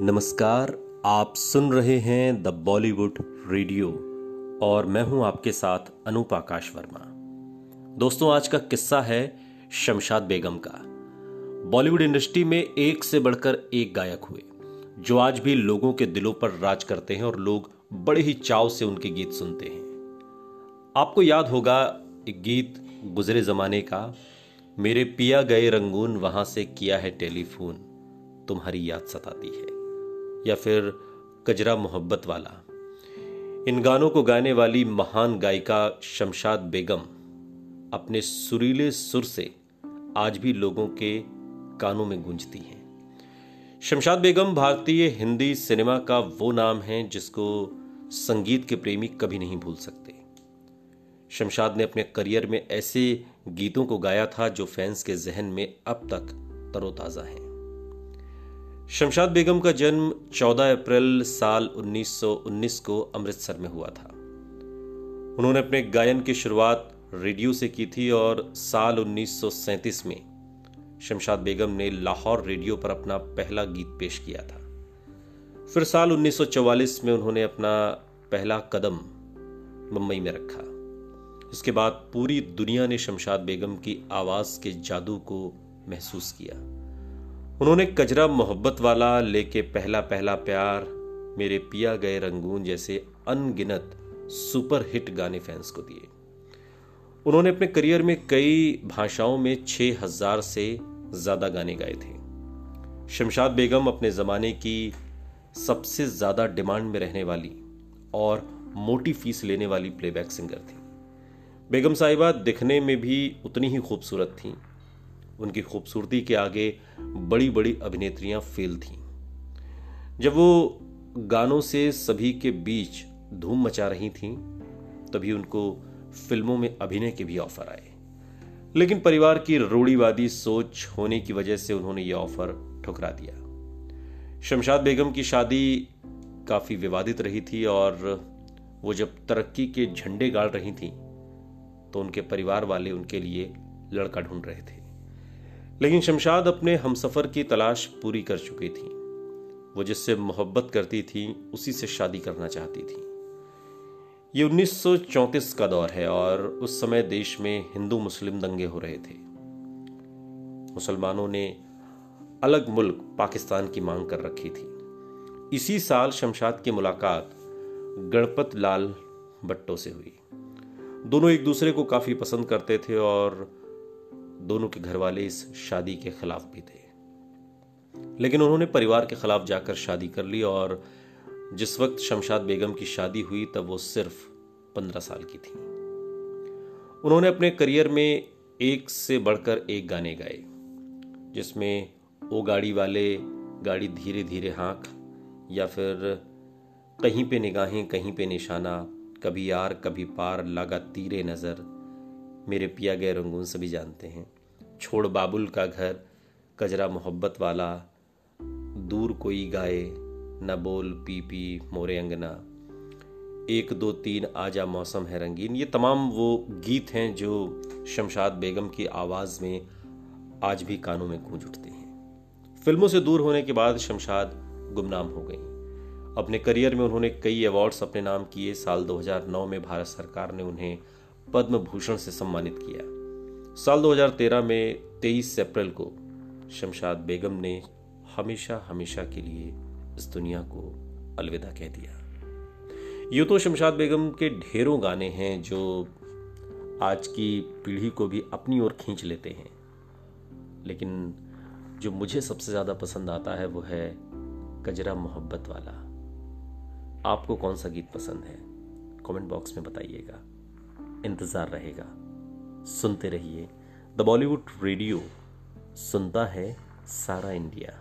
नमस्कार, आप सुन रहे हैं द बॉलीवुड रेडियो और मैं हूँ आपके साथ अनूप आकाश वर्मा। दोस्तों, आज का किस्सा है शमशाद बेगम का। बॉलीवुड इंडस्ट्री में एक से बढ़कर एक गायक हुए, जो आज भी लोगों के दिलों पर राज करते हैं और लोग बड़े ही चाव से उनके गीत सुनते हैं। आपको याद होगा एक गीत गुजरे जमाने का, मेरे पिया गए रंगून, वहाँ से किया है टेलीफोन, तुम्हारी याद सताती है। या फिर कजरा मोहब्बत वाला। इन गानों को गाने वाली महान गायिका शमशाद बेगम अपने सुरीले सुर से आज भी लोगों के कानों में गूंजती हैं। शमशाद बेगम भारतीय हिंदी सिनेमा का वो नाम है जिसको संगीत के प्रेमी कभी नहीं भूल सकते। शमशाद ने अपने करियर में ऐसे गीतों को गाया था जो फैंस के जहन में अब तक तरोताजा हैं। शमशाद बेगम का जन्म 14 अप्रैल साल 1919 को अमृतसर में हुआ था। उन्होंने अपने गायन की शुरुआत रेडियो से की थी और साल 1937 में शमशाद बेगम ने लाहौर रेडियो पर अपना पहला गीत पेश किया था। फिर साल 1944 में उन्होंने अपना पहला कदम मुंबई में रखा। इसके बाद पूरी दुनिया ने शमशाद बेगम की आवाज़ के जादू को महसूस किया। उन्होंने कजरा मोहब्बत वाला लेके पहला पहला प्यार मेरे पिया गए रंगून जैसे अनगिनत सुपर हिट गाने फैंस को दिए। उन्होंने अपने करियर में कई भाषाओं में छह हज़ार से ज़्यादा गाने गाए थे। शमशाद बेगम अपने जमाने की सबसे ज़्यादा डिमांड में रहने वाली और मोटी फ़ीस लेने वाली प्लेबैक सिंगर थी। बेगम साहिबा दिखने में भी उतनी ही खूबसूरत थीं। उनकी खूबसूरती के आगे बड़ी बड़ी अभिनेत्रियाँ फेल थीं। जब वो गानों से सभी के बीच धूम मचा रही थीं, तभी उनको फ़िल्मों में अभिनय के भी ऑफ़र आए। लेकिन परिवार की रूढ़ीवादी सोच होने की वजह से उन्होंने ये ऑफ़र ठुकरा दिया। शमशाद बेगम की शादी काफ़ी विवादित रही थी और वो जब तरक्की के झंडे गाड़ रही थी तो उनके परिवार वाले उनके लिए लड़का ढूंढ रहे थे। लेकिन शमशाद अपने हमसफर की तलाश पूरी कर चुकी थी। वो जिससे मोहब्बत करती थी, उसी से शादी करना चाहती थी। ये 1934 का दौर है और उस समय देश में हिंदू मुस्लिम दंगे हो रहे थे। मुसलमानों ने अलग मुल्क पाकिस्तान की मांग कर रखी थी। इसी साल शमशाद की मुलाकात गणपत लाल भट्टो से हुई। दोनों एक दूसरे को काफ़ी पसंद करते थे और दोनों के घर वाले इस शादी के खिलाफ भी थे। लेकिन उन्होंने परिवार के खिलाफ जाकर शादी कर ली और जिस वक्त शमशाद बेगम की शादी हुई, तब वो सिर्फ़ पंद्रह साल की थी। उन्होंने अपने करियर में एक से बढ़कर एक गाने गाए, जिसमें ओ गाड़ी वाले गाड़ी धीरे धीरे हाँक या फिर कहीं पे निगाहें, कहीं पे निशाना, कभी यार, कभी पार, लगा तीरे नज़र मेरे पिया गए रंगून सभी जानते हैं। छोड़ बाबुल का घर, कजरा मोहब्बत वाला, दूर कोई गाए, न बोल पी पी मोरे अंगना। एक, दो, तीन, आजा मौसम है रंगीन। ये तमाम वो गीत हैं जो शमशाद बेगम की आवाज़ में आज भी कानों में गूंज उठते हैं। फ़िल्मों से दूर होने के बाद शमशाद गुमनाम हो गई। अपने करियर में उन्होंने कई अवार्ड्स अपने नाम किए। साल 2009 में भारत सरकार ने उन्हें पद्म भूषण से सम्मानित किया। साल 2013 में 23 अप्रैल को शमशाद बेगम ने हमेशा हमेशा के लिए इस दुनिया को अलविदा कह दिया। यूँ तो शमशाद बेगम के ढेरों गाने हैं जो आज की पीढ़ी को भी अपनी ओर खींच लेते हैं। लेकिन जो मुझे सबसे ज़्यादा पसंद आता है वो है कजरा मोहब्बत वाला। आपको कौन सा गीत पसंद है? कमेंट बॉक्स में बताइएगा। इंतज़ार रहेगा। सुनते रहिए द बॉलीवुड रेडियो सुनता है सारा इंडिया।